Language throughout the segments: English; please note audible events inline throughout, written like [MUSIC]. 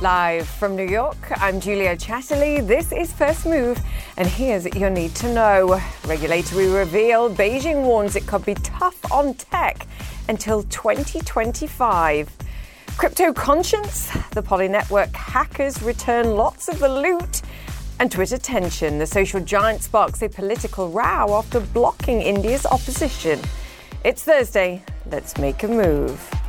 Live from New York, I'm Julia Chatterley. This is First Move, and here's your need to know. Regulatory reveal Beijing warns it could be tough on tech until 2025. Crypto conscience, the Poly Network hackers return lots of the loot. And Twitter tension, the social giant sparks a political row after blocking India's opposition. It's Thursday, let's make a move.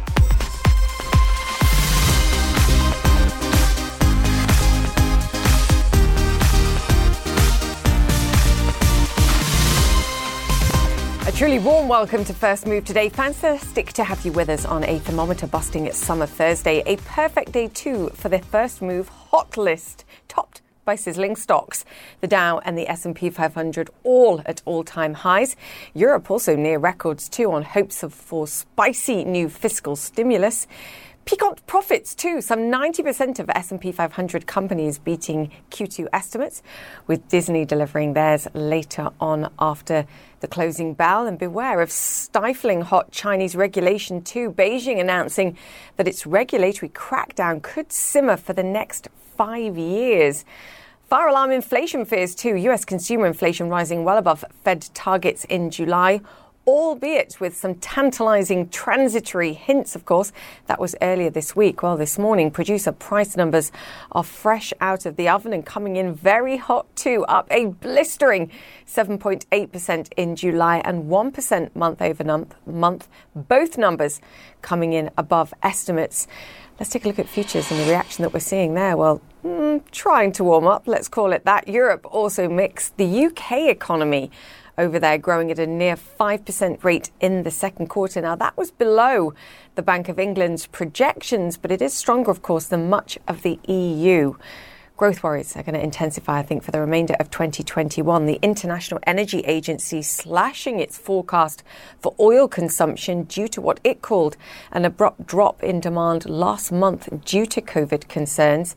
Truly warm welcome to First Move today. Fantastic uh, to have you with us on a thermometer busting summer Thursday. A perfect day too for the First Move hot list, topped by sizzling stocks. The Dow and the S&P 500 all at all-time highs. Europe also near records too on hopes of for spicy new fiscal stimulus. Piquant profits too. Some 90% of S&P 500 companies beating Q2 estimates, with Disney delivering theirs later on after the closing bell. And beware of stifling hot Chinese regulation too. Beijing announcing that its regulatory crackdown could simmer for the next five years. Fire alarm inflation fears too. US consumer inflation rising well above Fed targets in July albeit with some tantalizing transitory hints, of course. That was earlier this week. Well, this morning, producer price numbers are fresh out of the oven and coming in very hot too, up a blistering 7.8% in July and 1% month over month. Both numbers coming in above estimates. Let's take a look at futures and the reaction that we're seeing there. Well, mm, trying to warm up, let's call it that. Europe also mixed. The UK economy over there, growing at a near 5% rate in the second quarter. Now, that was below the Bank of England's projections, but it is stronger, of course, than much of the EU. Growth worries are going to intensify, I think, for the remainder of 2021. The International Energy Agency slashing its forecast for oil consumption due to what it called an abrupt drop in demand last month due to COVID concerns.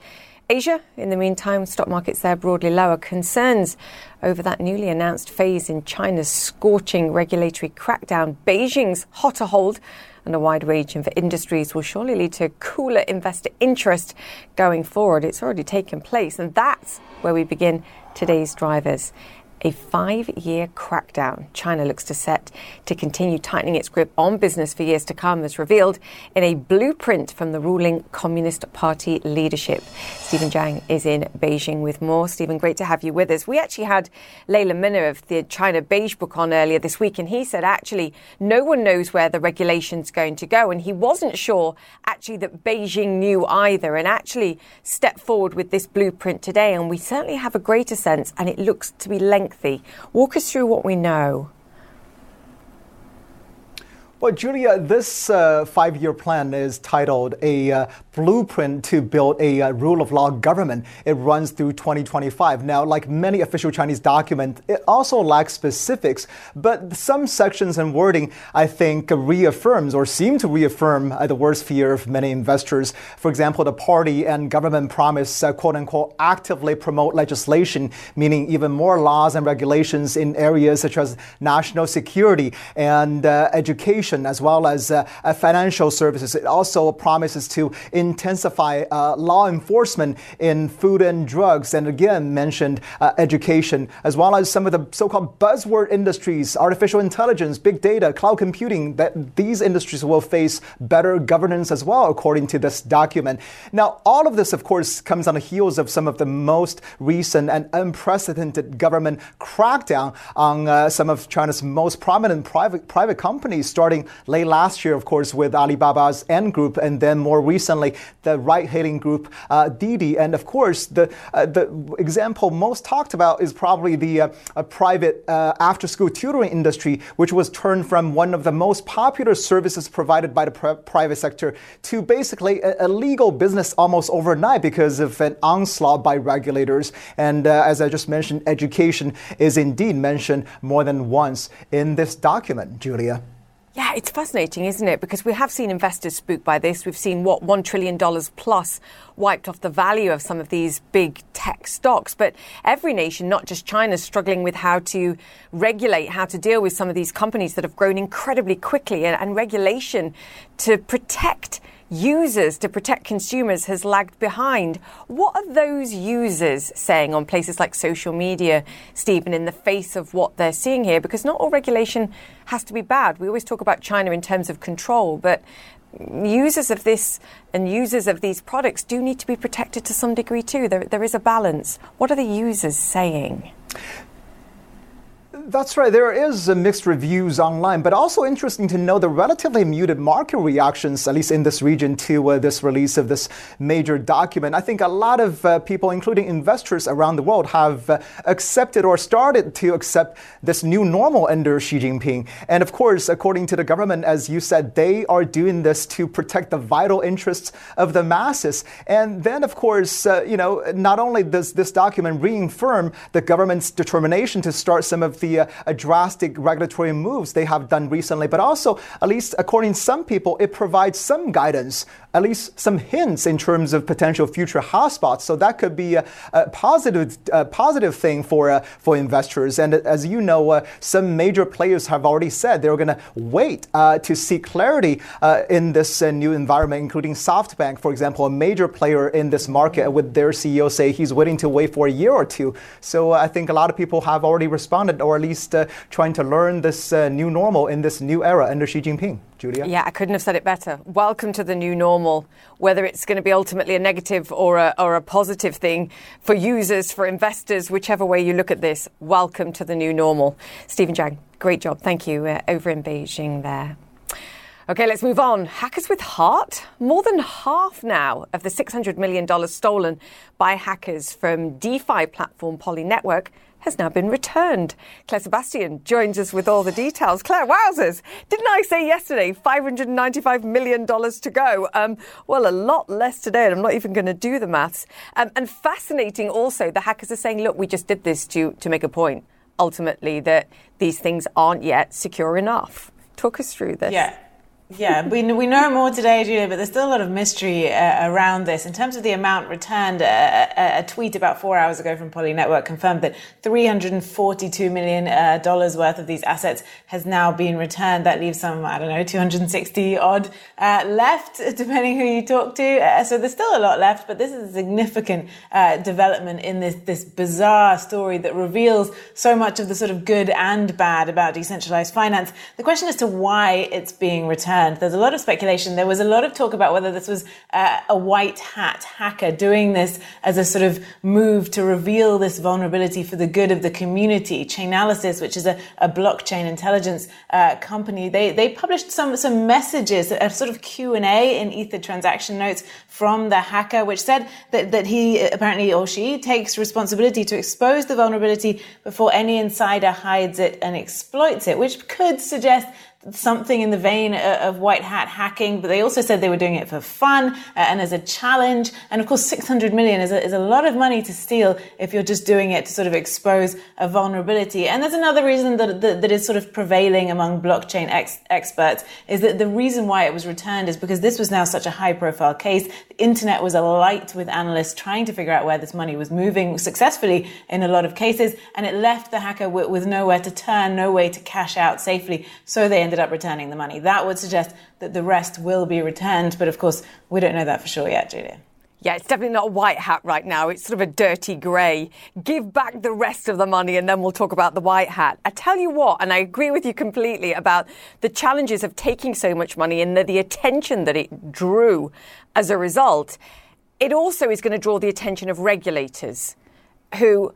Asia, in the meantime, stock markets there broadly lower. Concerns over that newly announced phase in China's scorching regulatory crackdown. Beijing's hotter hold and a wide range of industries will surely lead to cooler investor interest going forward. It's already taken place, and that's where we begin today's drivers a five year crackdown China looks to set to continue tightening its grip on business for years to come, as revealed in a blueprint from the ruling Communist Party leadership. Stephen Zhang is in Beijing with more. Stephen, great to have you with us. We actually had Leland Miller of the China Beige Book on earlier this week, and he said actually no one knows where the regulation's going to go, and he wasn't sure actually that Beijing knew either, and actually stepped forward with this blueprint today, and we certainly have a greater sense, and it looks to be lengthy lengthy. Walk us through what we know. Well, Julia, this uh, five year plan is titled A uh, Blueprint to Build a uh, Rule of Law Government. It runs through 2025. Now, like many official Chinese documents, it also lacks specifics, but some sections and wording, I think, reaffirms or seem to reaffirm uh, the worst fear of many investors. For example, the party and government promise, uh, quote unquote, actively promote legislation, meaning even more laws and regulations in areas such as national security and uh, education as well as uh, financial services. It also promises to intensify uh, law enforcement in food and drugs, and again mentioned uh, education, as well as some of the so-called buzzword industries, artificial intelligence, big data, cloud computing. That these industries will face better governance as well, according to this document. Now, all of this, of course, comes on the heels of some of the most recent and unprecedented government crackdown on uh, some of China's most prominent private private companies, starting late last year, of course, with Alibaba's Ant Group, and then more recently, the ride hailing group uh, Didi. And of course, the, uh, the example most talked about is probably the uh, private uh, after school tutoring industry, which was turned from one of the most popular services provided by the pr- private sector to basically a, a, legal business almost overnight because of an onslaught by regulators. And uh, as I just mentioned, education is indeed mentioned more than once in this document, Julia. Yeah, it's fascinating, isn't it? Because we have seen investors spooked by this. We've seen what $1 trillion plus wiped off the value of some of these big tech stocks. But every nation, not just China, is struggling with how to regulate, how to deal with some of these companies that have grown incredibly quickly and, and regulation to protect users to protect consumers has lagged behind. What are those users saying on places like social media, Stephen, in the face of what they're seeing here? Because not all regulation has to be bad. We always talk about China in terms of control, but users of this and users of these products do need to be protected to some degree too. There, there is a balance. What are the users saying? That's right. There is mixed reviews online, but also interesting to know the relatively muted market reactions, at least in this region, to uh, this release of this major document. I think a lot of uh, people, including investors around the world, have uh, accepted or started to accept this new normal under Xi Jinping. And of course, according to the government, as you said, they are doing this to protect the vital interests of the masses. And then, of course, uh, you know, not only does this document reaffirm the government's determination to start some of the drastic regulatory moves they have done recently, but also, at least according to some people, it provides some guidance, at least some hints in terms of potential future hotspots. So that could be a, a positive, a positive thing for uh, for investors. And as you know, uh, some major players have already said they're going to wait uh, to see clarity uh, in this uh, new environment, including SoftBank, for example, a major player in this market, with their CEO say he's willing to wait for a year or two. So I think a lot of people have already responded, or least uh, trying to learn this uh, new normal in this new era under Xi Jinping. Julia? Yeah, I couldn't have said it better. Welcome to the new normal. Whether it's going to be ultimately a negative or a, or a positive thing for users, for investors, whichever way you look at this, welcome to the new normal. Stephen Zhang, great job. Thank you uh, over in Beijing there. Okay, let's move on. Hackers with heart. More than half now of the $600 million stolen by hackers from DeFi platform Poly Network has now been returned. Claire Sebastian joins us with all the details. Claire, wowzers! Didn't I say yesterday $595 million to go? Um, well, a lot less today, and I'm not even going to do the maths. Um, and fascinating also, the hackers are saying, look, we just did this to, to make a point, ultimately, that these things aren't yet secure enough. Talk us through this. Yeah. Yeah, we, we know more today, Julia, but there's still a lot of mystery uh, around this. In terms of the amount returned, uh, a, a, tweet about four hours ago from Poly Network confirmed that $342 million uh, worth of these assets has now been returned. That leaves some, I don't know, 260 odd uh, left, depending who you talk to. Uh, so there's still a lot left, but this is a significant uh, development in this, this bizarre story that reveals so much of the sort of good and bad about decentralized finance. The question as to why it's being returned there's a lot of speculation. There was a lot of talk about whether this was uh, a white hat hacker doing this as a sort of move to reveal this vulnerability for the good of the community. Chainalysis, which is a, a blockchain intelligence uh, company, they they published some some messages, a sort of Q and A in Ether transaction notes from the hacker, which said that that he apparently or she takes responsibility to expose the vulnerability before any insider hides it and exploits it, which could suggest something in the vein of white hat hacking, but they also said they were doing it for fun uh, and as a challenge. And of course, 600 million is a, is a lot of money to steal if you're just doing it to sort of expose a vulnerability. And there's another reason that, that, that is sort of prevailing among blockchain ex- experts is that the reason why it was returned is because this was now such a high profile case. The internet was alight with analysts trying to figure out where this money was moving successfully in a lot of cases. And it left the hacker with, with nowhere to turn, no way to cash out safely. So they ended up returning the money. That would suggest that the rest will be returned, but of course, we don't know that for sure yet, Julia. Yeah, it's definitely not a white hat right now. It's sort of a dirty grey. Give back the rest of the money and then we'll talk about the white hat. I tell you what, and I agree with you completely about the challenges of taking so much money and the, the attention that it drew as a result. It also is going to draw the attention of regulators who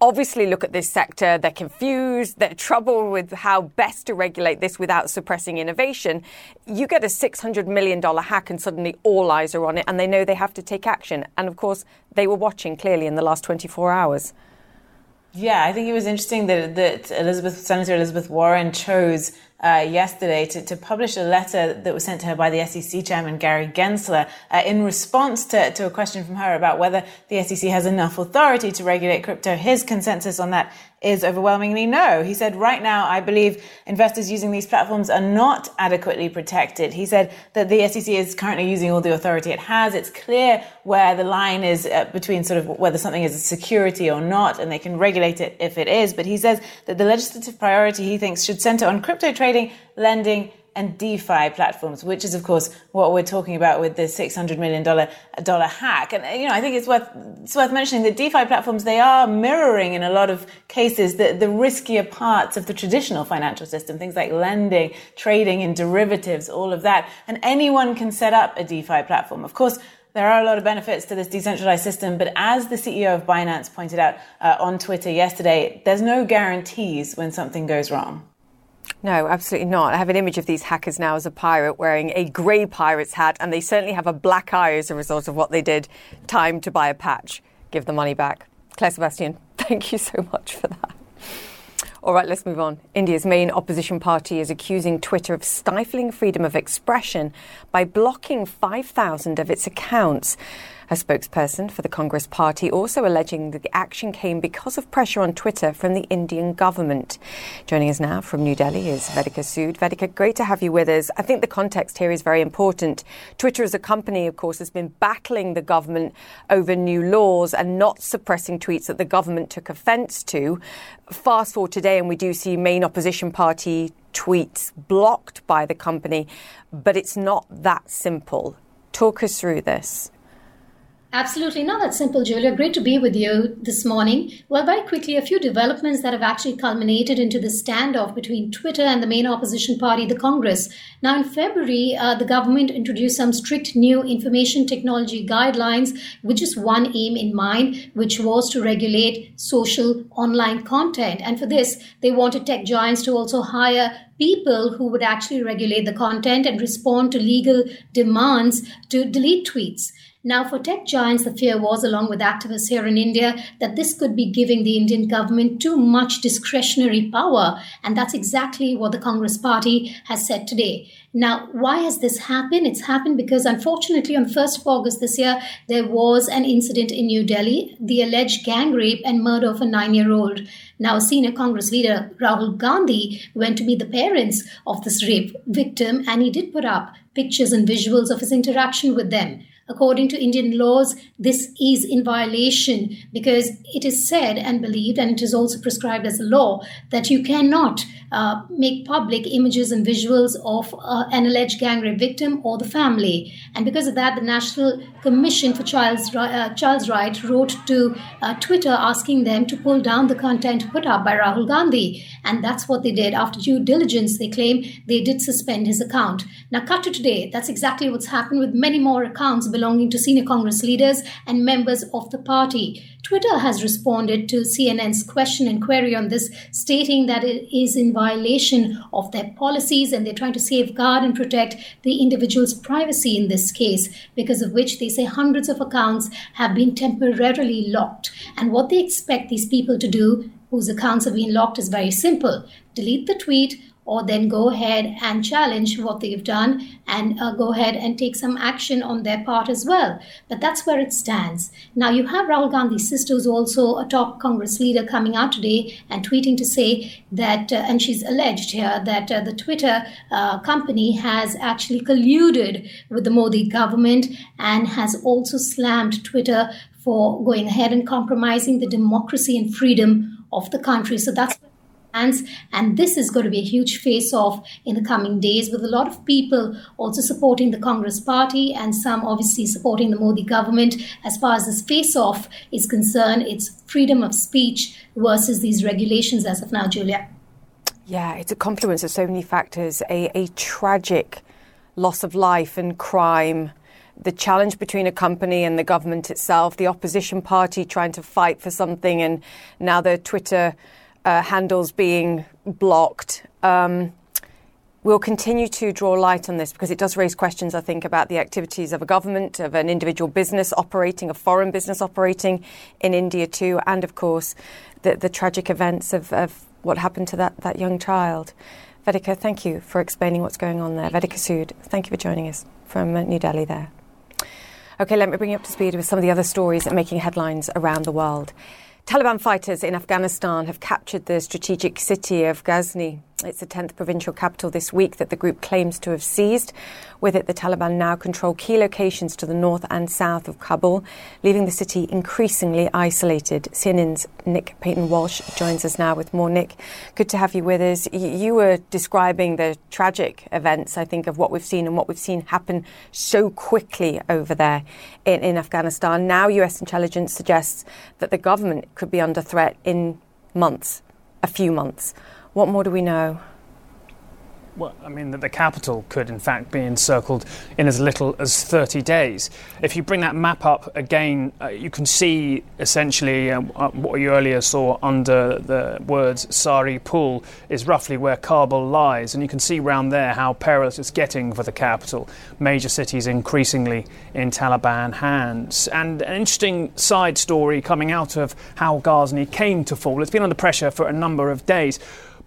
obviously look at this sector. They're confused. They're troubled with how best to regulate this without suppressing innovation. You get a $600 million hack and suddenly all eyes are on it and they know they have to take action. And of course, they were watching clearly in the last 24 hours. Yeah, I think it was interesting that, that Elizabeth, Senator Elizabeth Warren chose uh, yesterday to, to publish a letter that was sent to her by the SEC chairman, Gary Gensler, uh, in response to, to a question from her about whether the SEC has enough authority to regulate crypto. His consensus on that is overwhelmingly no. He said, right now, I believe investors using these platforms are not adequately protected. He said that the SEC is currently using all the authority it has. It's clear where the line is uh, between sort of whether something is a security or not, and they can regulate it if it is. But he says that the legislative priority he thinks should center on crypto trading, lending, and DeFi platforms, which is, of course, what we're talking about with the $600 million hack. And, you know, I think it's worth, it's worth mentioning that DeFi platforms, they are mirroring in a lot of cases the, the riskier parts of the traditional financial system, things like lending, trading in derivatives, all of that. And anyone can set up a DeFi platform. Of course, there are a lot of benefits to this decentralized system, but as the CEO of Binance pointed out uh, on Twitter yesterday, there's no guarantees when something goes wrong. No, absolutely not. I have an image of these hackers now as a pirate wearing a grey pirate's hat, and they certainly have a black eye as a result of what they did. Time to buy a patch. Give the money back. Claire Sebastian, [LAUGHS] thank you so much for that. All right, let's move on. India's main opposition party is accusing Twitter of stifling freedom of expression by blocking 5,000 of its accounts. A spokesperson for the Congress party also alleging that the action came because of pressure on Twitter from the Indian government. Joining us now from New Delhi is Vedika Sood. Vedika, great to have you with us. I think the context here is very important. Twitter as a company, of course, has been battling the government over new laws and not suppressing tweets that the government took offence to. Fast forward today, and we do see main opposition party tweets blocked by the company, but it's not that simple. Talk us through this. Absolutely not that simple, Julia. Great to be with you this morning. Well, very quickly, a few developments that have actually culminated into the standoff between Twitter and the main opposition party, the Congress. Now, in February, uh, the government introduced some strict new information technology guidelines with just one aim in mind, which was to regulate social online content. And for this, they wanted tech giants to also hire people who would actually regulate the content and respond to legal demands to delete tweets. Now, for tech giants, the fear was, along with activists here in India, that this could be giving the Indian government too much discretionary power. And that's exactly what the Congress party has said today. Now, why has this happened? It's happened because, unfortunately, on 1st of August this year, there was an incident in New Delhi, the alleged gang rape and murder of a nine year old. Now, senior Congress leader Rahul Gandhi went to meet the parents of this rape victim, and he did put up pictures and visuals of his interaction with them according to Indian laws, this is in violation because it is said and believed, and it is also prescribed as a law, that you cannot uh, make public images and visuals of uh, an alleged gang rape victim or the family. And because of that, the National Commission for Child's, uh, Child's Rights wrote to uh, Twitter asking them to pull down the content put up by Rahul Gandhi. And that's what they did. After due diligence, they claim they did suspend his account. Now, cut to today, that's exactly what's happened with many more accounts belonging to senior Congress leaders and members of the party. Twitter has responded to CNN's question and query on this, stating that it is in violation of their policies and they're trying to safeguard and protect the individual's privacy in this case, because of which they say hundreds of accounts have been temporarily locked. And what they expect these people to do, whose accounts have been locked, is very simple delete the tweet or then go ahead and challenge what they've done and uh, go ahead and take some action on their part as well. But that's where it stands. Now, you have Rahul Gandhi's sister, who's also a top Congress leader, coming out today and tweeting to say that, uh, and she's alleged here that uh, the Twitter uh, company has actually colluded with the Modi government and has also slammed Twitter for going ahead and compromising the democracy and freedom of the country. So that's And this is going to be a huge face off in the coming days with a lot of people also supporting the Congress party and some obviously supporting the Modi government. As far as this face off is concerned, it's freedom of speech versus these regulations as of now, Julia. Yeah, it's a confluence of so many factors, a, a tragic loss of life and crime the challenge between a company and the government itself, the opposition party trying to fight for something, and now the Twitter uh, handles being blocked. Um, we'll continue to draw light on this because it does raise questions, I think, about the activities of a government, of an individual business operating, a foreign business operating in India too, and of course, the, the tragic events of, of, what happened to that, that young child. Vedika, thank you for explaining what's going on there. Vedika Sood, thank you for joining us from New Delhi there. Okay, let me bring you up to speed with some of the other stories making headlines around the world. Taliban fighters in Afghanistan have captured the strategic city of Ghazni. It's the 10th provincial capital this week that the group claims to have seized. With it, the Taliban now control key locations to the north and south of Kabul, leaving the city increasingly isolated. CNN's Nick Paton Walsh joins us now with more. Nick, good to have you with us. You were describing the tragic events, I think, of what we've seen and what we've seen happen so quickly over there in, in Afghanistan. Now, US intelligence suggests that the government could be under threat in months, a few months. What more do we know? Well, I mean, that the capital could in fact be encircled in as little as 30 days. If you bring that map up again, uh, you can see essentially uh, uh, what you earlier saw under the words Sari Pool is roughly where Kabul lies. And you can see around there how perilous it's getting for the capital. Major cities increasingly in Taliban hands. And an interesting side story coming out of how Ghazni came to fall. It's been under pressure for a number of days.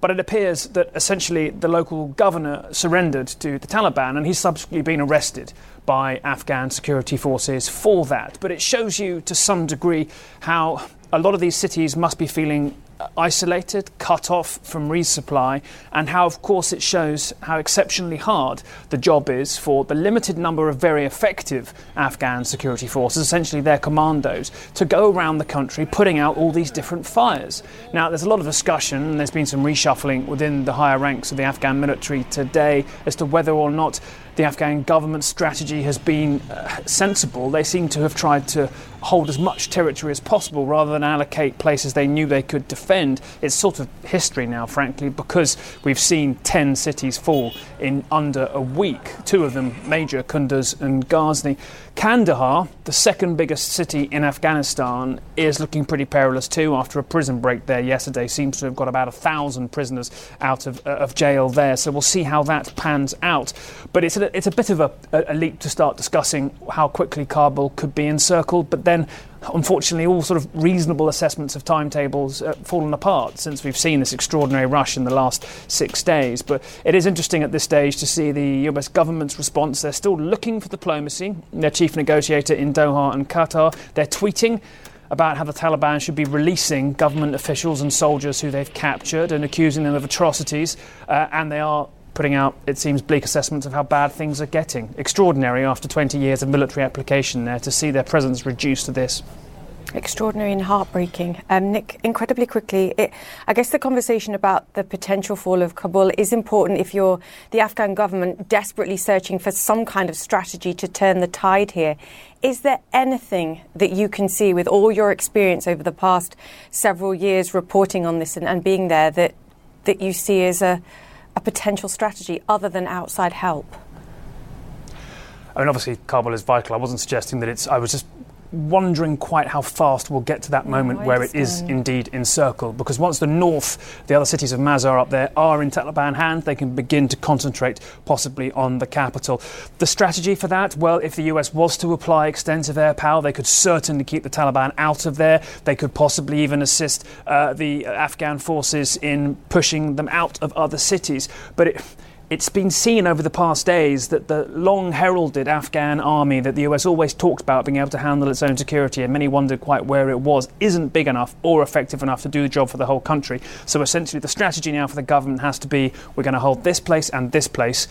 But it appears that essentially the local governor surrendered to the Taliban and he's subsequently been arrested by Afghan security forces for that. But it shows you to some degree how a lot of these cities must be feeling isolated, cut off from resupply, and how, of course, it shows how exceptionally hard the job is for the limited number of very effective Afghan security forces, essentially their commandos, to go around the country putting out all these different fires. Now, there's a lot of discussion, and there's been some reshuffling within the higher ranks of the Afghan military today as to whether or not the Afghan government strategy has been uh, sensible. They seem to have tried to hold as much territory as possible rather than allocate places they knew they could defend. It's sort of history now, frankly, because we've seen 10 cities fall in under a week, two of them major, Kunduz and Ghazni. Kandahar, the second biggest city in Afghanistan, is looking pretty perilous too after a prison break there yesterday. Seems to have got about a thousand prisoners out of, uh, of jail there. So we'll see how that pans out. But it's a, it's a bit of a, a leap to start discussing how quickly Kabul could be encircled. But then unfortunately, all sort of reasonable assessments of timetables uh, fallen apart since we've seen this extraordinary rush in the last six days. But it is interesting at this stage to see the US government's response. They're still looking for diplomacy. Their chief negotiator in Doha and Qatar, they're tweeting about how the Taliban should be releasing government officials and soldiers who they've captured and accusing them of atrocities. Uh, and they are putting out, it seems, bleak assessments of how bad things are getting. Extraordinary after 20 years of military application there to see their presence reduced to this. Extraordinary and heartbreaking. Um, Nick, incredibly quickly, it, I guess the conversation about the potential fall of Kabul is important if you're the Afghan government desperately searching for some kind of strategy to turn the tide here. Is there anything that you can see with all your experience over the past several years reporting on this and, and being there that, that you see as a, a potential strategy other than outside help? I mean, obviously, Kabul is vital. I wasn't suggesting that it's. I was just wondering quite how fast we'll get to that moment no, where it is indeed encircled. Because once the north, the other cities of Mazar up there, are in Taliban hands, they can begin to concentrate possibly on the capital. The strategy for that, well, if the US was to apply extensive air power, they could certainly keep the Taliban out of there. They could possibly even assist uh, the Afghan forces in pushing them out of other cities. But it it's been seen over the past days that the long heralded Afghan army that the US always talked about being able to handle its own security, and many wondered quite where it was, isn't big enough or effective enough to do the job for the whole country. So essentially, the strategy now for the government has to be we're going to hold this place and this place.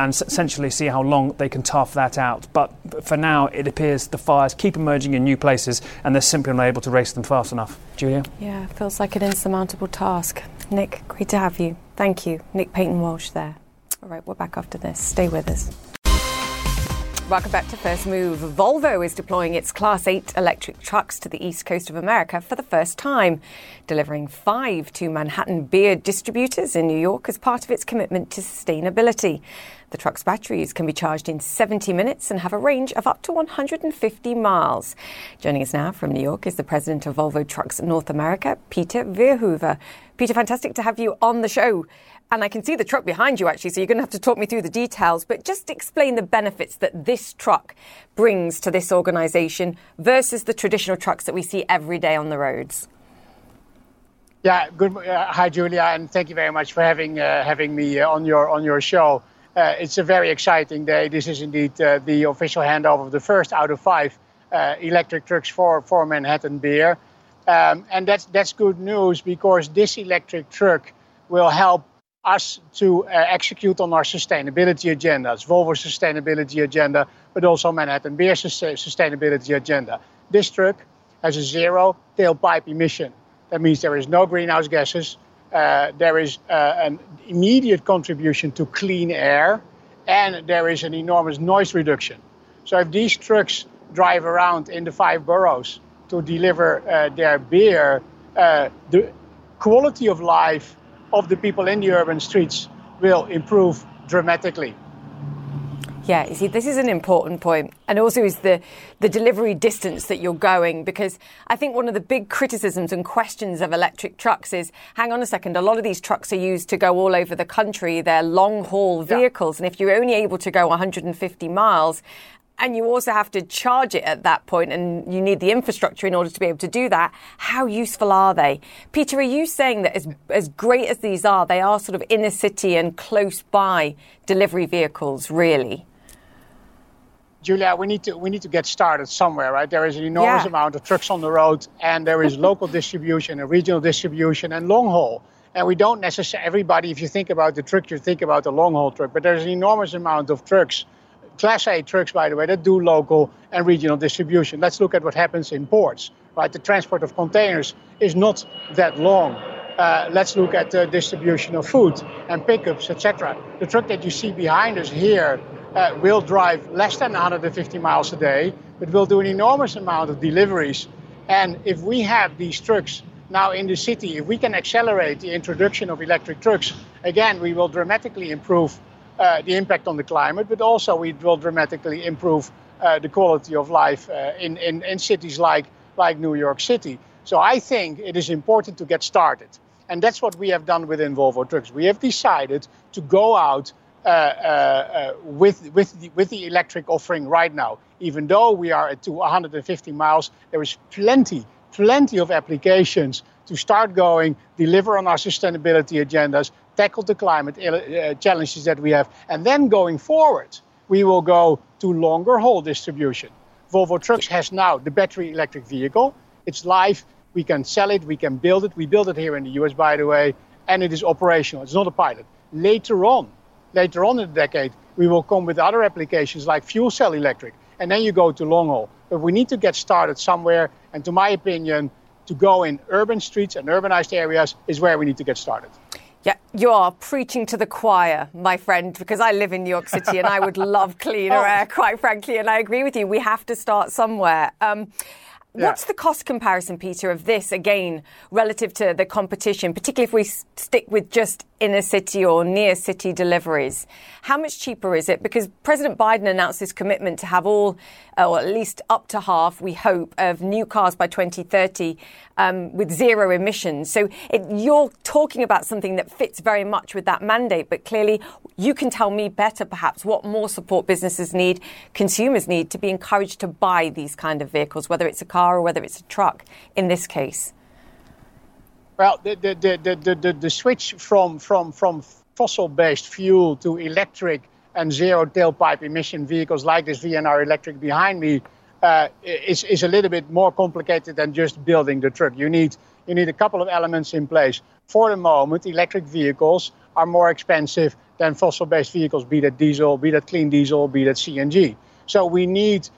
And essentially, see how long they can tough that out. But for now, it appears the fires keep emerging in new places, and they're simply unable to race them fast enough. Julia? Yeah, feels like an insurmountable task. Nick, great to have you. Thank you. Nick Paton Walsh there. All right, we're back after this. Stay with us. Welcome back to First Move. Volvo is deploying its Class 8 electric trucks to the east coast of America for the first time, delivering five to Manhattan beer distributors in New York as part of its commitment to sustainability. The truck's batteries can be charged in 70 minutes and have a range of up to 150 miles. Joining us now from New York is the president of Volvo Trucks North America, Peter Voorhoeve. Peter, fantastic to have you on the show. And I can see the truck behind you actually, so you're going to have to talk me through the details. But just explain the benefits that this truck brings to this organisation versus the traditional trucks that we see every day on the roads. Yeah, good. Uh, hi, Julia, and thank you very much for having uh, having me uh, on your on your show. Uh, it's a very exciting day. This is indeed uh, the official handover of the first out of five uh, electric trucks for for Manhattan Beer, um, and that's that's good news because this electric truck will help us to uh, execute on our sustainability agendas, Volvo sustainability agenda, but also Manhattan Beer sustainability agenda. This truck has a zero tailpipe emission. That means there is no greenhouse gases. Uh, there is uh, an immediate contribution to clean air, and there is an enormous noise reduction. So if these trucks drive around in the five boroughs to deliver their beer, the quality of life of the people in the urban streets will improve dramatically. Yeah, you see, this is an important point, and also is the the delivery distance that you're going. Because I think one of the big criticisms and questions of electric trucks is, hang on a second, a lot of these trucks are used to go all over the country. They're long haul vehicles, yeah. and if you're only able to go 150 miles, and you also have to charge it at that point and you need the infrastructure in order to be able to do that. How useful are they? Peter, are you saying that as, as great as these are, they are sort of inner city and close by delivery vehicles, really? Julia, we need to we need to get started somewhere, right? There is an enormous yeah. amount of trucks on the road, and there is local [LAUGHS] distribution and regional distribution and long haul. And we don't necessarily everybody. If you think about the truck, you think about the long haul truck, but there's an enormous amount of trucks Class 8 trucks, by the way, that do local and regional distribution. Let's look at what happens in ports. Right, the transport of containers is not that long. Uh, let's look at the distribution of food and pickups, etc. The truck that you see behind us here uh, will drive less than 150 miles a day, but will do an enormous amount of deliveries. And if we have these trucks now in the city, if we can accelerate the introduction of electric trucks, again, we will dramatically improve the impact on the climate, but also we will dramatically improve uh, the quality of life uh, in, in, in cities like, like New York City. So I think it is important to get started. And that's what we have done within Volvo Trucks. We have decided to go out uh, uh, uh, with, with, the, with the electric offering right now. Even though we are at 150 miles, there is plenty, plenty of applications to start going, deliver on our sustainability agendas, tackle the climate uh, challenges that we have. And then going forward, we will go to longer haul distribution. Volvo Trucks has now the battery electric vehicle. It's live. We can sell it. We can build it. We build it here in the US, by the way, and it is operational. It's not a pilot. Later on, later on in the decade, we will come with other applications like fuel cell electric, and then you go to long haul. But we need to get started somewhere, and to my opinion, to go in urban streets and urbanized areas is where we need to get started. Yeah, you are preaching to the choir, my friend, because I live in New York City and I would [LAUGHS] love cleaner oh. air, quite frankly. And I agree with you. We have to start somewhere. Um, yeah. What's the cost comparison, Peter, of this again relative to the competition, particularly if we stick with just inner city or near city deliveries? How much cheaper is it? Because President Biden announced his commitment to have all, uh, or at least up to half, we hope, of new cars by 2030 um, with zero emissions. So it, you're talking about something that fits very much with that mandate, but clearly you can tell me better, perhaps, what more support businesses need, consumers need to be encouraged to buy these kind of vehicles, whether it's a car or whether it's a truck in this case. Well, the, the, the, the, the, switch from, from, from fossil based fuel to electric and zero tailpipe emission vehicles like this VNR electric behind me uh, is, is a little bit more complicated than just building the truck. You need, you need a couple of elements in place. For the moment, electric vehicles are more expensive than fossil based vehicles, be that diesel, be that clean diesel, be that CNG. So we need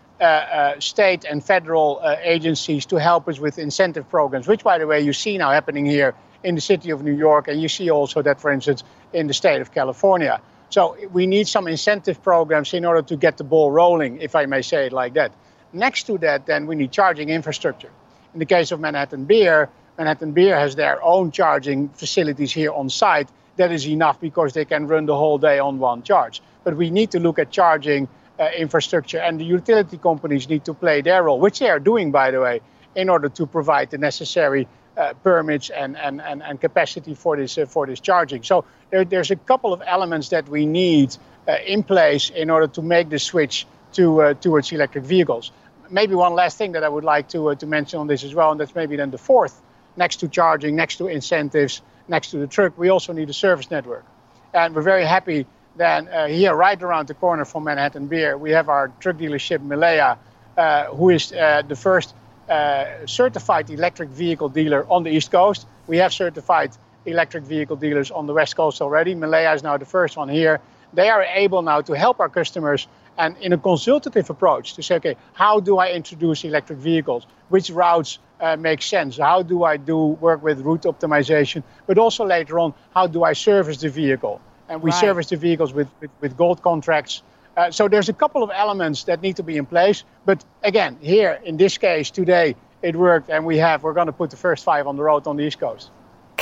state and federal uh, agencies to help us with incentive programs, which, by the way, you see now happening here in the city of New York, and you see also that, for instance, in the state of California. So we need some incentive programs in order to get the ball rolling, if I may say it like that. Next to that, then we need charging infrastructure. In the case of Manhattan Beer, Manhattan Beer has their own charging facilities here on site. That is enough because they can run the whole day on one charge. But we need to look at charging uh, infrastructure, and the utility companies need to play their role, which they are doing, by the way, in order to provide the necessary uh, permits and, and, and, and, capacity for this uh, for this charging. So there, there's a couple of elements that we need uh, in place in order to make the switch to uh, towards electric vehicles. Maybe one last thing that I would like to uh, to mention on this as well, and that's maybe then the fourth, next to charging, next to incentives, next to the truck, we also need a service network, and we're very happy then uh, here, right around the corner from Manhattan Beer, we have our truck dealership Milea, uh, who is uh, the first uh, certified electric vehicle dealer on the East Coast. We have certified electric vehicle dealers on the West Coast already. Milea is now the first one here. They are able now to help our customers and in a consultative approach to say, okay, how do I introduce electric vehicles? Which routes uh, make sense? How do I do work with route optimization? But also later on, how do I service the vehicle? And we right. service the vehicles with, with, with gold contracts. Uh, so there's a couple of elements that need to be in place. But again, here in this case today, it worked, and we have we're going to put the first five on the road on the East Coast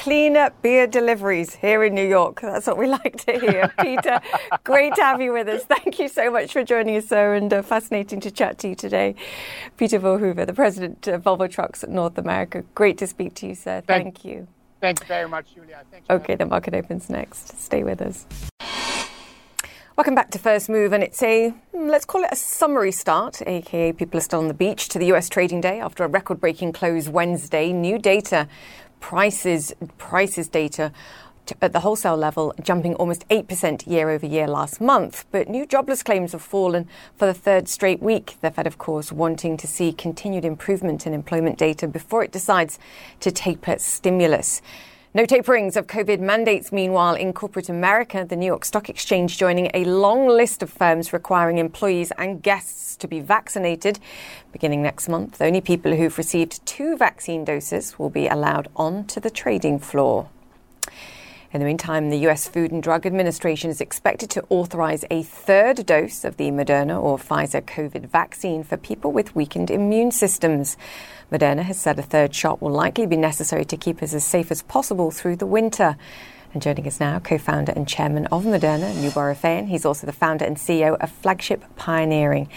cleaner beer deliveries here in New York. That's what we [LAUGHS] like to hear. Peter, great to have you with us. Thank you so much for joining us, sir, and uh, fascinating to chat to you today. Peter Voorhoeve, the president of Volvo Trucks North America. Great to speak to you, sir. Thank, Thank you. Thank you very much, Julia. okay, the market opens next. Stay with us. Welcome back to First Move, and it's a hmm, let's call it a summery start, aka people are still on the beach to the US trading day after a record breaking close Wednesday. New data prices prices data at the wholesale level jumping almost 8% year over year last month. But new jobless claims have fallen for the third straight week. The Fed, of course, wanting to see continued improvement in employment data before it decides to taper stimulus. No taperings of COVID mandates, meanwhile, in corporate America, the New York Stock Exchange joining a long list of firms requiring employees and guests to be vaccinated. Beginning next month, only people who've received two vaccine doses will be allowed onto the trading floor. In the meantime, the US Food and Drug Administration is expected to authorize a third dose of the Moderna or Pfizer COVID vaccine for people with weakened immune systems. Moderna has said a third shot will likely be necessary to keep us as safe as possible through the winter. And joining us now, co founder and chairman of Moderna, Noubar Afeyan. He's also the founder and CEO of Flagship Pioneering.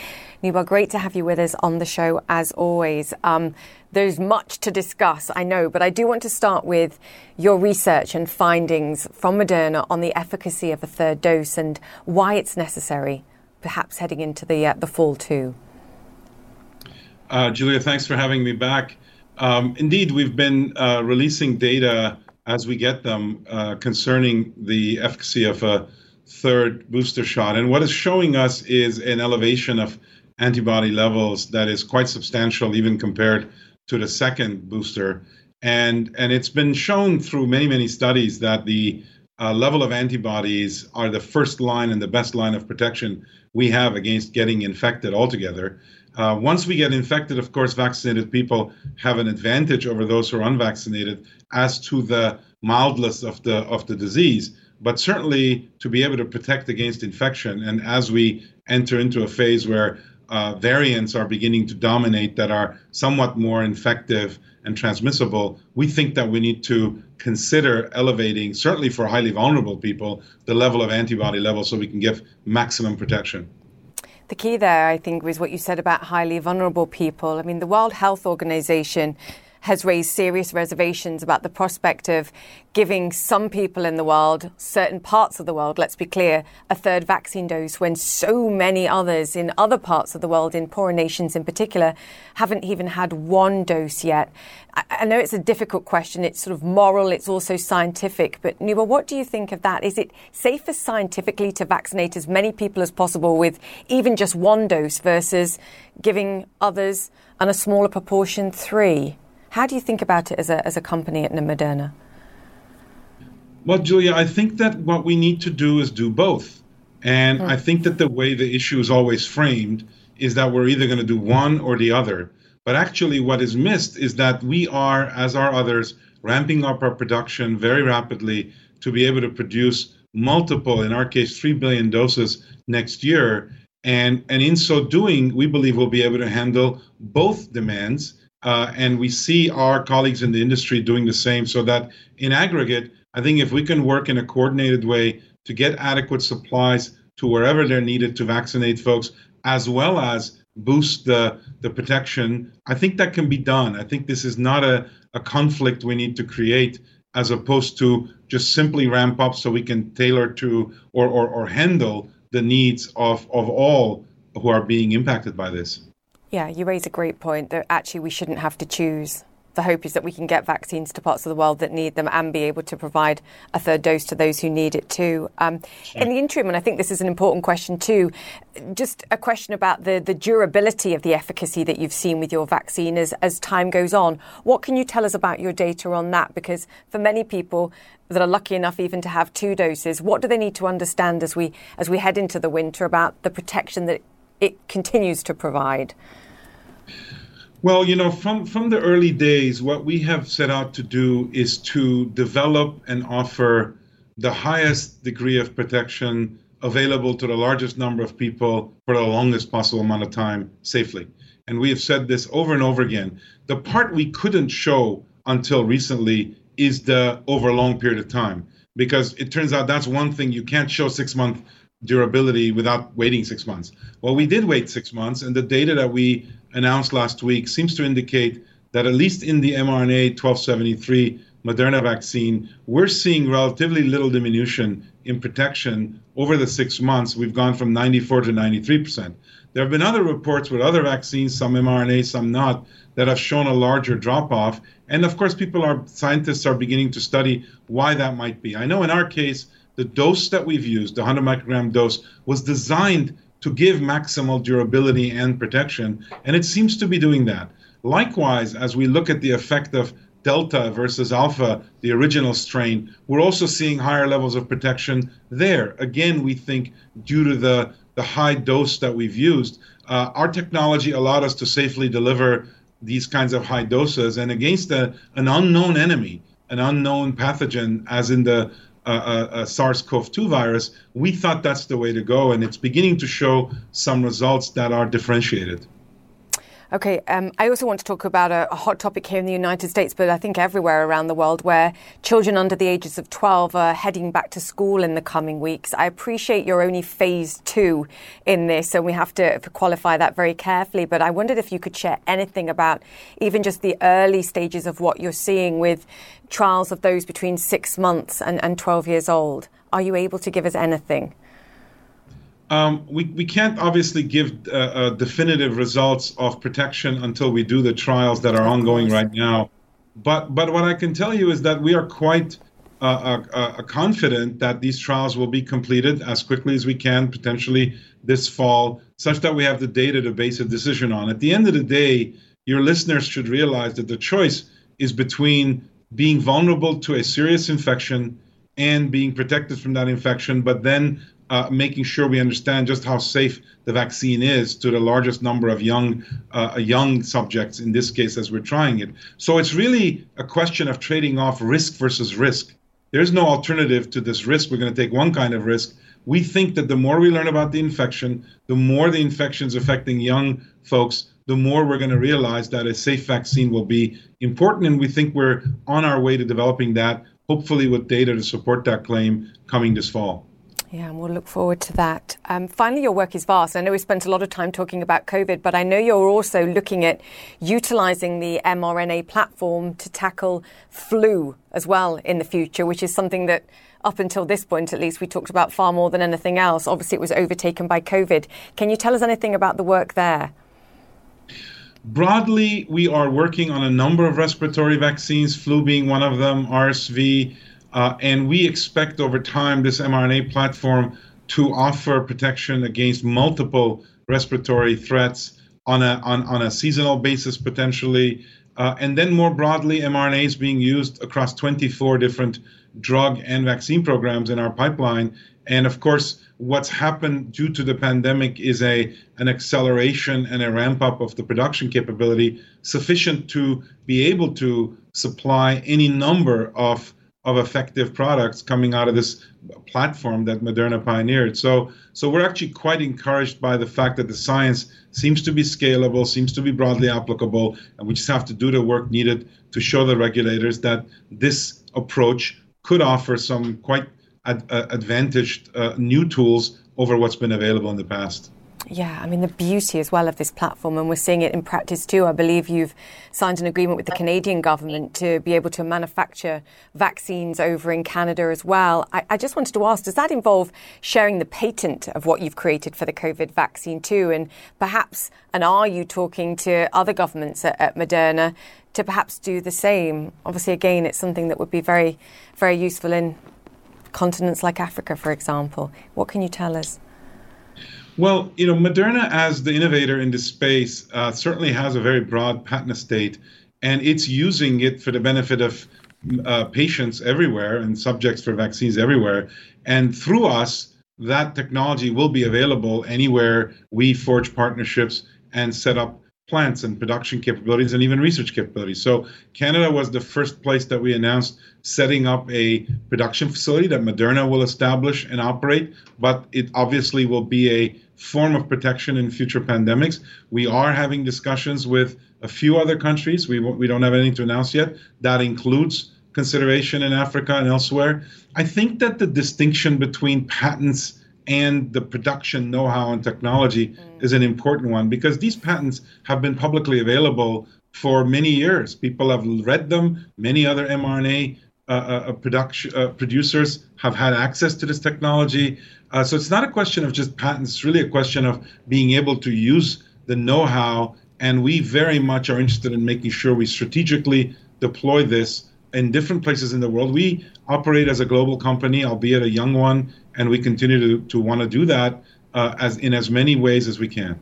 Noubar, great to have you with us on the show as always. Um, there's much to discuss, I know, but I do want to start with your research and findings from Moderna on the efficacy of a third dose and why it's necessary, perhaps heading into the, uh, the fall too. Uh, Julia, thanks for having me back. Um, indeed, we've been uh, releasing data as we get them uh, concerning the efficacy of a third booster shot. And what is showing us is an elevation of antibody levels that is quite substantial, even compared to the second booster. And, and it's been shown through many, many studies that the uh, level of antibodies are the first line and the best line of protection we have against getting infected altogether. Uh, once we get infected, of course, vaccinated people have an advantage over those who are unvaccinated as to the mildness of the of the disease. But certainly to be able to protect against infection, and as we enter into a phase where uh, variants are beginning to dominate that are somewhat more infective and transmissible, we think that we need to consider elevating, certainly for highly vulnerable people, the level of antibody level so we can give maximum protection. The key there, I think, was what you said about highly vulnerable people. I mean, the World Health Organization has raised serious reservations about the prospect of giving some people in the world, certain parts of the world, let's be clear, a third vaccine dose when so many others in other parts of the world, in poorer nations in particular, haven't even had one dose yet. I know it's a difficult question. It's sort of moral, it's also scientific. But Noubar, what do you think of that? Is it safer scientifically to vaccinate as many people as possible with even just one dose versus giving others and a smaller proportion three? How do you think about it as a, as a company at Moderna? Well, Julia, I think that what we need to do is do both. And hmm. I think that the way the issue is always framed is that we're either going to do one or the other. But actually, what is missed is that we are, as are others, ramping up our production very rapidly to be able to produce multiple, in our case, 3 billion doses next year. And, and in so doing, we believe we'll be able to handle both demands uh, and we see our colleagues in the industry doing the same. So that in aggregate, I think if we can work in a coordinated way to get adequate supplies to wherever they're needed to vaccinate folks, as well as boost the, the protection, I think that can be done. I think this is not a, a conflict we need to create as opposed to just simply ramp up so we can tailor to or, or, or handle the needs of, of all who are being impacted by this. Yeah, you raise a great point that actually we shouldn't have to choose the hope is that we can get vaccines to parts of the world that need them and be able to provide a third dose to those who need it too. Um, sure. In the interim, and I think this is an important question too, just a question about the, the durability of the efficacy that you've seen with your vaccine as, as time goes on. What can you tell us about your data on that? Because for many people that are lucky enough even to have two doses, what do they need to understand as we as we head into the winter about the protection that it continues to provide? Well, you know, from, from the early days, what we have set out to do is to develop and offer the highest degree of protection available to the largest number of people for the longest possible amount of time safely. And we have said this over and over again. The part we couldn't show until recently is the over a long period of time, because it turns out that's one thing you can't show six month durability without waiting six months. Well, we did wait six months, and the data that we announced last week seems to indicate that at least in the mRNA 1273 Moderna vaccine, we're seeing relatively little diminution in protection over the six months. We've gone from 94 to 93%. There have been other reports with other vaccines, some mRNA, some not, that have shown a larger drop off. And of course, people are, scientists are beginning to study why that might be. I know in our case, the dose that we've used, the 100 microgram dose, was designed to give maximal durability and protection, and it seems to be doing that. Likewise, as we look at the effect of Delta versus Alpha, the original strain, we're also seeing higher levels of protection there. Again, we think due to the, the high dose that we've used, uh, our technology allowed us to safely deliver these kinds of high doses and against a, an unknown enemy, an unknown pathogen, as in the a SARS-CoV-2 virus, we thought that's the way to go, and it's beginning to show some results that are differentiated. Okay, um, I also want to talk about a, a, hot topic here in the United States, but I think everywhere around the world, where children under the ages of 12 are heading back to school in the coming weeks. I appreciate you're only phase two in this, and we have to qualify that very carefully. But I wondered if you could share anything about even just the early stages of what you're seeing with trials of those between six months and, and 12 years old. Are you able to give us anything? Um, we, we can't obviously give uh, uh, definitive results of protection until we do the trials that are ongoing right now. But but what I can tell you is that we are quite uh, uh, uh, confident that these trials will be completed as quickly as we can, potentially this fall, such that we have the data to base a decision on. At the end of the day, your listeners should realize that the choice is between being vulnerable to a serious infection and being protected from that infection, but then uh, making sure we understand just how safe the vaccine is to the largest number of young uh, young subjects in this case as we're trying it. So it's really a question of trading off risk versus risk. There's no alternative to this risk. We're going to take one kind of risk. We think that the more we learn about the infection, the more the infection is affecting young folks, the more we're going to realize that a safe vaccine will be important. And we think we're on our way to developing that, hopefully with data to support that claim coming this fall. Yeah, and we'll look forward to that. Um, finally, your work is vast. I know we spent a lot of time talking about COVID, but I know you're also looking at utilizing the mRNA platform to tackle flu as well in the future, which is something that up until this point, at least, we talked about far more than anything else. Obviously, it was overtaken by COVID. Can you tell us anything about the work there? Broadly, we are working on a number of respiratory vaccines, flu being one of them, RSV. Uh, and we expect over time this mRNA platform to offer protection against multiple respiratory threats on a, on, on a seasonal basis potentially. Uh, and then more broadly, mRNA is being used across 24 different drug and vaccine programs in our pipeline. And of course, what's happened due to the pandemic is a an acceleration and a ramp up of the production capability sufficient to be able to supply any number of of effective products coming out of this platform that Moderna pioneered. So, so we're actually quite encouraged by the fact that the science seems to be scalable, seems to be broadly applicable, and we just have to do the work needed to show the regulators that this approach could offer some quite ad- uh, advantaged uh, new tools over what's been available in the past. Yeah, I mean, the beauty as well of this platform, and we're seeing it in practice too. I believe you've signed an agreement with the Canadian government to be able to manufacture vaccines over in Canada as well. I, I, just wanted to ask does that involve sharing the patent of what you've created for the COVID vaccine too? And perhaps, and are you talking to other governments at, at Moderna to perhaps do the same? Obviously, again, it's something that would be very, very useful in continents like Africa, for example. What can you tell us? Well, you know, Moderna, as the innovator in this space, uh, certainly has a very broad patent estate, and it's using it for the benefit of uh, patients everywhere and subjects for vaccines everywhere. And through us, that technology will be available anywhere we forge partnerships and set up plants and production capabilities and even research capabilities. So Canada was the first place that we announced setting up a production facility that Moderna will establish and operate, but it obviously will be a form of protection in future pandemics. We are having discussions with a few other countries. We, we don't have anything to announce yet. That includes consideration in Africa and elsewhere. I think that the distinction between patents and the production know how and technology mm. is an important one because these patents have been publicly available for many years. People have read them. Many other mRNA uh, uh, uh, production uh, producers have had access to this technology. Uh, so it's not a question of just patents. It's really a question of being able to use the know-how. And we very much are interested in making sure we strategically deploy this in different places in the world. We operate as a global company, albeit a young one, and we continue to, to want to do that uh, as in as many ways as we can.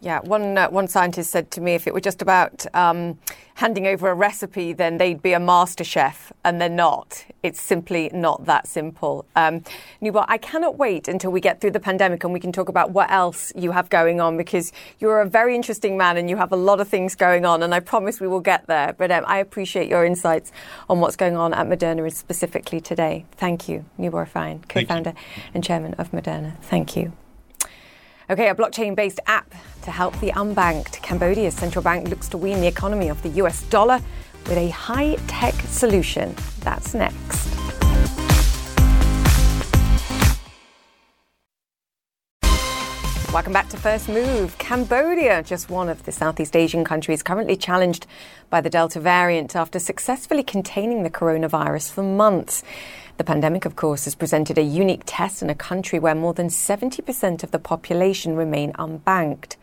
Yeah, one uh, one scientist said to me, if it were just about um, handing over a recipe, then they'd be a master chef, and they're not. It's simply not that simple. Um, Noubar, I cannot wait until we get through the pandemic and we can talk about what else you have going on because you're a very interesting man and you have a lot of things going on, and I promise we will get there. But um, I appreciate your insights on what's going on at Moderna specifically today. Thank you, Noubar Afeyan, co-founder and chairman of Moderna. Thank you. Okay, a blockchain based app to help the unbanked. Cambodia's central bank looks to wean the economy off the US dollar with a high tech solution. That's next. Welcome back to First Move. Cambodia, just one of the Southeast Asian countries currently challenged by the Delta variant after successfully containing the coronavirus for months. The pandemic, of course, has presented a unique test in a country where more than 70% of the population remain unbanked.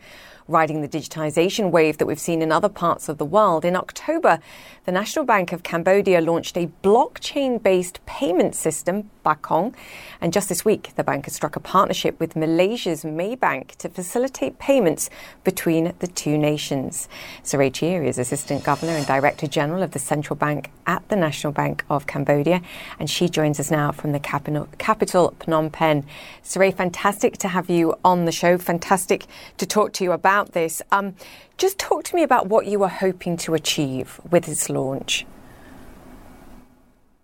Riding the digitization wave that we've seen in other parts of the world, in October, the National Bank of Cambodia launched a blockchain based payment system, Bakong. And just this week, the bank has struck a partnership with Malaysia's Maybank to facilitate payments between the two nations. Serey Chea is Assistant Governor and Director General of the Central Bank at the National Bank of Cambodia. And she joins us now from the capital, capital Phnom Penh. Serey, fantastic to have you on the show. Fantastic to talk to you about about this. Um, just talk to me about what you were hoping to achieve with this launch.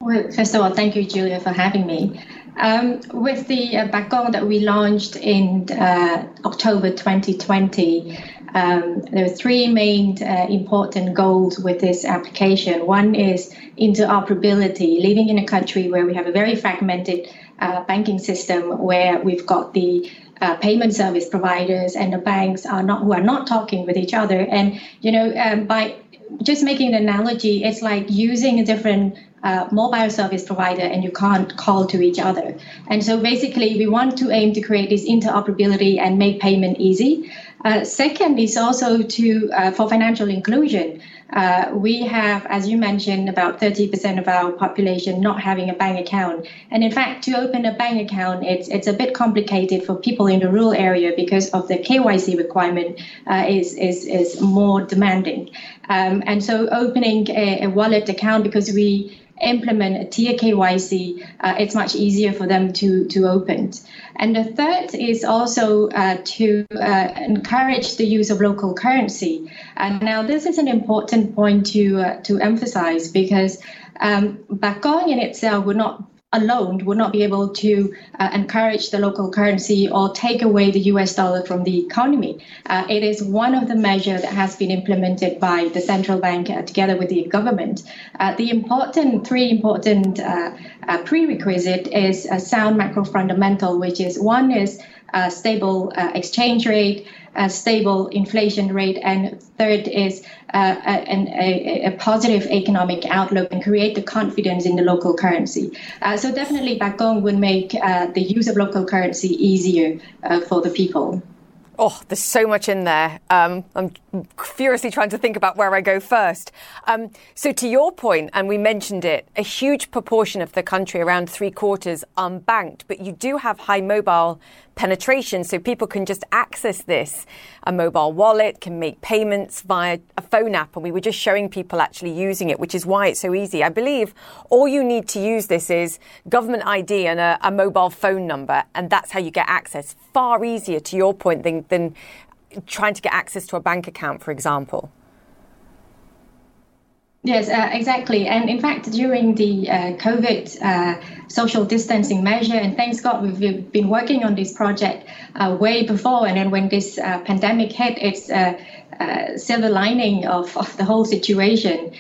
Well, first of all, thank you, Julia, for having me. Um, with the uh, Bakong that we launched in uh, October 2020, um, there are three main uh, important goals with this application. One is interoperability, living in a country where we have a very fragmented uh, banking system, where we've got the uh, payment service providers and the banks are not who are not talking with each other. And you know, um, by just making an analogy, it's like using a different uh, mobile service provider and you can't call to each other. And so basically, we want to aim to create this interoperability and make payment easy. Uh, second is also to uh, for financial inclusion. Uh, we have, as you mentioned, about 30% of our population not having a bank account. And in fact, to open a bank account, it's it's a bit complicated for people in the rural area because of the KYC requirement uh, is, is is more demanding. Um, and so opening a, a wallet account because we implement a tier KYC, uh, it's much easier for them to, to open. And the third is also uh, to uh, encourage the use of local currency. And now this is an important point to, uh, to emphasize because um, Bakong in itself would not alone would not be able to uh, encourage the local currency or take away the US dollar from the economy. Uh, it is one of the measures that has been implemented by the central bank uh, together with the government. Uh, the important, three important uh, uh, prerequisite is a sound macro fundamental, which is one is a stable exchange rate, a stable inflation rate, and third is uh, a, a, positive economic outlook and create the confidence in the local currency. Uh, so definitely, Bakong would make uh, the use of local currency easier uh, for the people. Oh, there's so much in there. Um, I'm furiously trying to think about where I go first. Um, so, to your point, and we mentioned it, a huge proportion of the country, around three quarters, unbanked, but you do have high mobile penetration, so people can just access this. A mobile wallet can make payments via a phone app, and we were just showing people actually using it, which is why it's so easy. I believe all you need to use this is government ID and a, a mobile phone number, and that's how you get access. Far easier, to your point, than, than trying to get access to a bank account, for example. Yes, uh, exactly. And in fact, during the uh, COVID uh, social distancing measure, and thanks God, we've been working on this project uh, way before. And then when this uh, pandemic hit, it's a uh, silver lining of, of the whole situation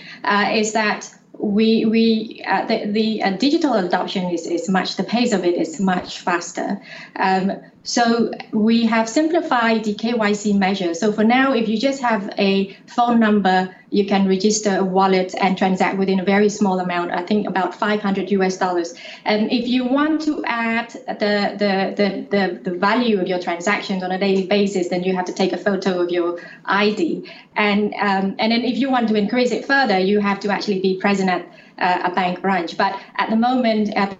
is that we we uh, the, the uh, digital adoption is, is much the pace of it is much faster. Um, so we have simplified the KYC measure. So for now, if you just have a phone number, you can register a wallet and transact within a very small amount. I think about 500 US dollars. And if you want to add the the, the, the, the value of your transactions on a daily basis, then you have to take a photo of your ID. And um, and then if you want to increase it further, you have to actually be present at uh, a bank branch. But at the moment, uh,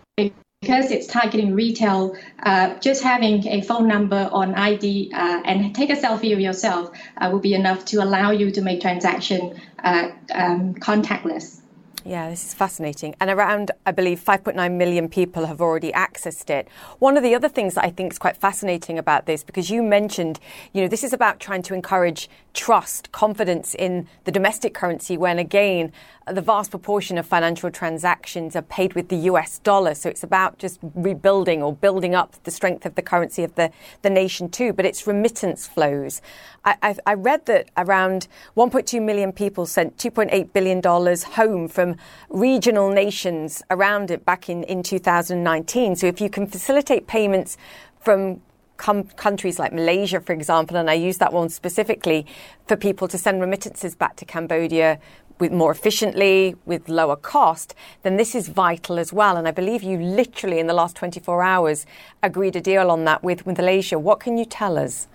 because it's targeting retail, uh, just having a phone number on ID uh, and take a selfie of yourself uh, will be enough to allow you to make transaction uh, um, contactless. Yeah, this is fascinating. And around, I believe, 5.9 million people have already accessed it. One of the other things that I think is quite fascinating about this, because you mentioned, you know, this is about trying to encourage trust, confidence in the domestic currency when, again, the vast proportion of financial transactions are paid with the US dollar. So it's about just rebuilding or building up the strength of the currency of the, the nation too. But it's remittance flows. I, I, I read that around 1.2 million people sent $2.8 billion home from regional nations around it back in, in 2019. So if you can facilitate payments from countries like Malaysia, for example, and I use that one specifically for people to send remittances back to Cambodia with more efficiently, with lower cost, then this is vital as well. And I believe you literally in the last 24 hours agreed a deal on that with, Malaysia. What can you tell us?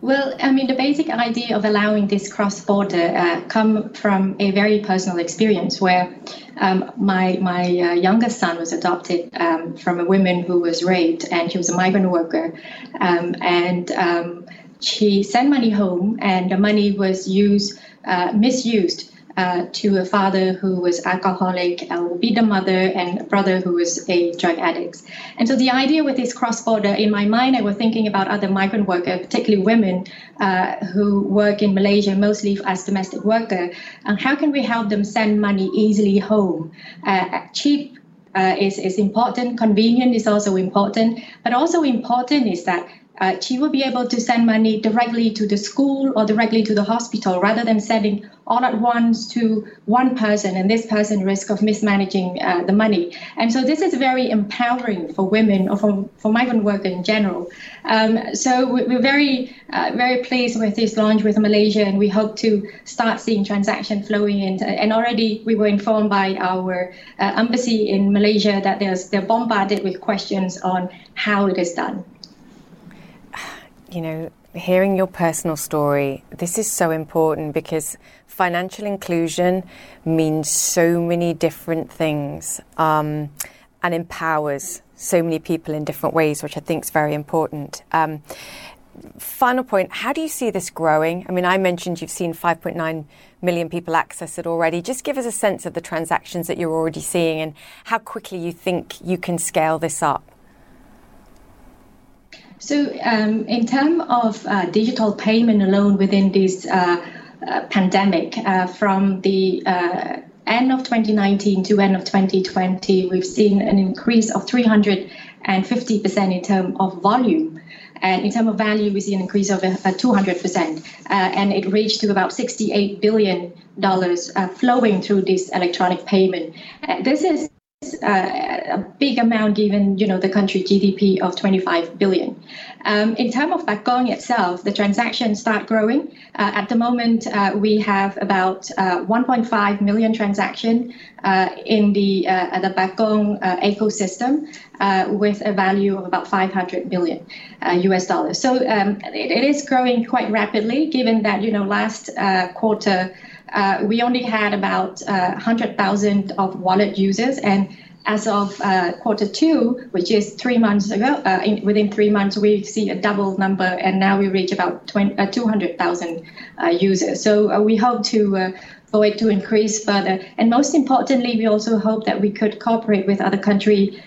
Well, I mean, the basic idea of allowing this cross-border uh, come from a very personal experience where um, my my uh, youngest son was adopted um, from a woman who was raped, and she was a migrant worker, um, and um, she sent money home, and the money was used uh, misused uh, to a father who was alcoholic, a beat the mother, and a brother who was a drug addict. And so the idea with this cross-border, in my mind, I was thinking about other migrant workers, particularly women uh, who work in Malaysia mostly as domestic worker. And how can we help them send money easily home? Uh, cheap uh, is, is important. Convenient is also important. But also important is that uh, she will be able to send money directly to the school or directly to the hospital rather than sending all at once to one person and this person risk of mismanaging uh, the money. And so this is very empowering for women or for, for migrant workers in general. Um, so we're very, uh, very pleased with this launch with Malaysia and we hope to start seeing transaction flowing in. And already we were informed by our uh, embassy in Malaysia that they're bombarded with questions on how it is done you know, hearing your personal story, this is so important because financial inclusion means so many different things um, and empowers so many people in different ways, which I think is very important. Um, final point how do you see this growing? I mean, I mentioned you've seen 5.9 million people access it already. Just give us a sense of the transactions that you're already seeing and how quickly you think you can scale this up. So, um, in terms of uh, digital payment alone within this uh, uh, pandemic, uh, from the uh, end of 2019 to end of 2020, we've seen an increase of 350% in terms of volume. And in terms of value, we see an increase of 200%. Uh, and it reached to about $68 billion flowing through this electronic payment. this is uh, a big amount given you know the country GDP of 25 billion. Um, in terms of Bakong itself, the transactions start growing. Uh, at the moment, uh, we have about uh, 1.5 million transaction uh, in the uh, the Bakong ecosystem with a value of about 500 billion US dollars. So um, it, it is growing quite rapidly, given that you know last quarter uh, we only had about uh, 100,000 of wallet users. And as of uh, quarter two, which is three months ago, uh, in, within three months, we see a double number, and now we reach about 20, uh, 200,000 uh, users. So we hope to for it to increase further. And most importantly, we also hope that we could cooperate with other countries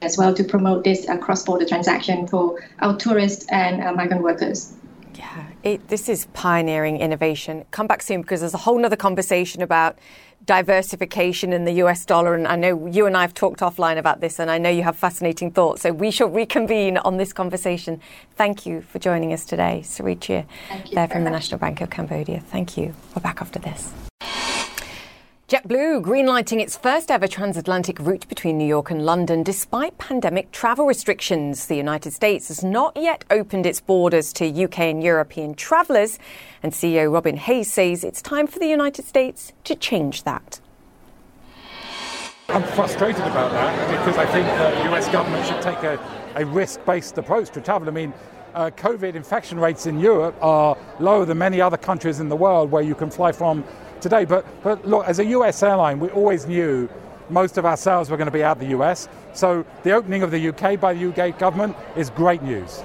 as well to promote this cross-border transaction for our tourists and migrant workers. Yeah, it, this is pioneering innovation. Come back soon because there's a whole other conversation about diversification in the US dollar. And I know you and I have talked offline about this, and I know you have fascinating thoughts. So we shall reconvene on this conversation. Thank you for joining us today, Serey there from the National Bank of Cambodia. Thank you. We're back after this. JetBlue greenlighting its first ever transatlantic route between New York and London despite pandemic travel restrictions. The United States has not yet opened its borders to UK and European travellers, and CEO Robin Hayes says it's time for the United States to change that. I'm frustrated about that because I think the US government should take a, a risk based approach to travel. I mean, uh, COVID infection rates in Europe are lower than many other countries in the world where you can fly from today. But, but look, as a US airline, we always knew most of our sales were going to be out of the US. So the opening of the UK by the UK government is great news.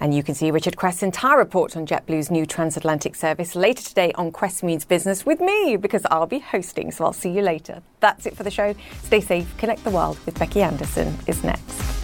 And you can see Richard Quest's entire report on JetBlue's new transatlantic service later today on Quest Means Business with me because I'll be hosting. So I'll see you later. That's it for the show. Stay safe. Connect the World with Becky Anderson is next.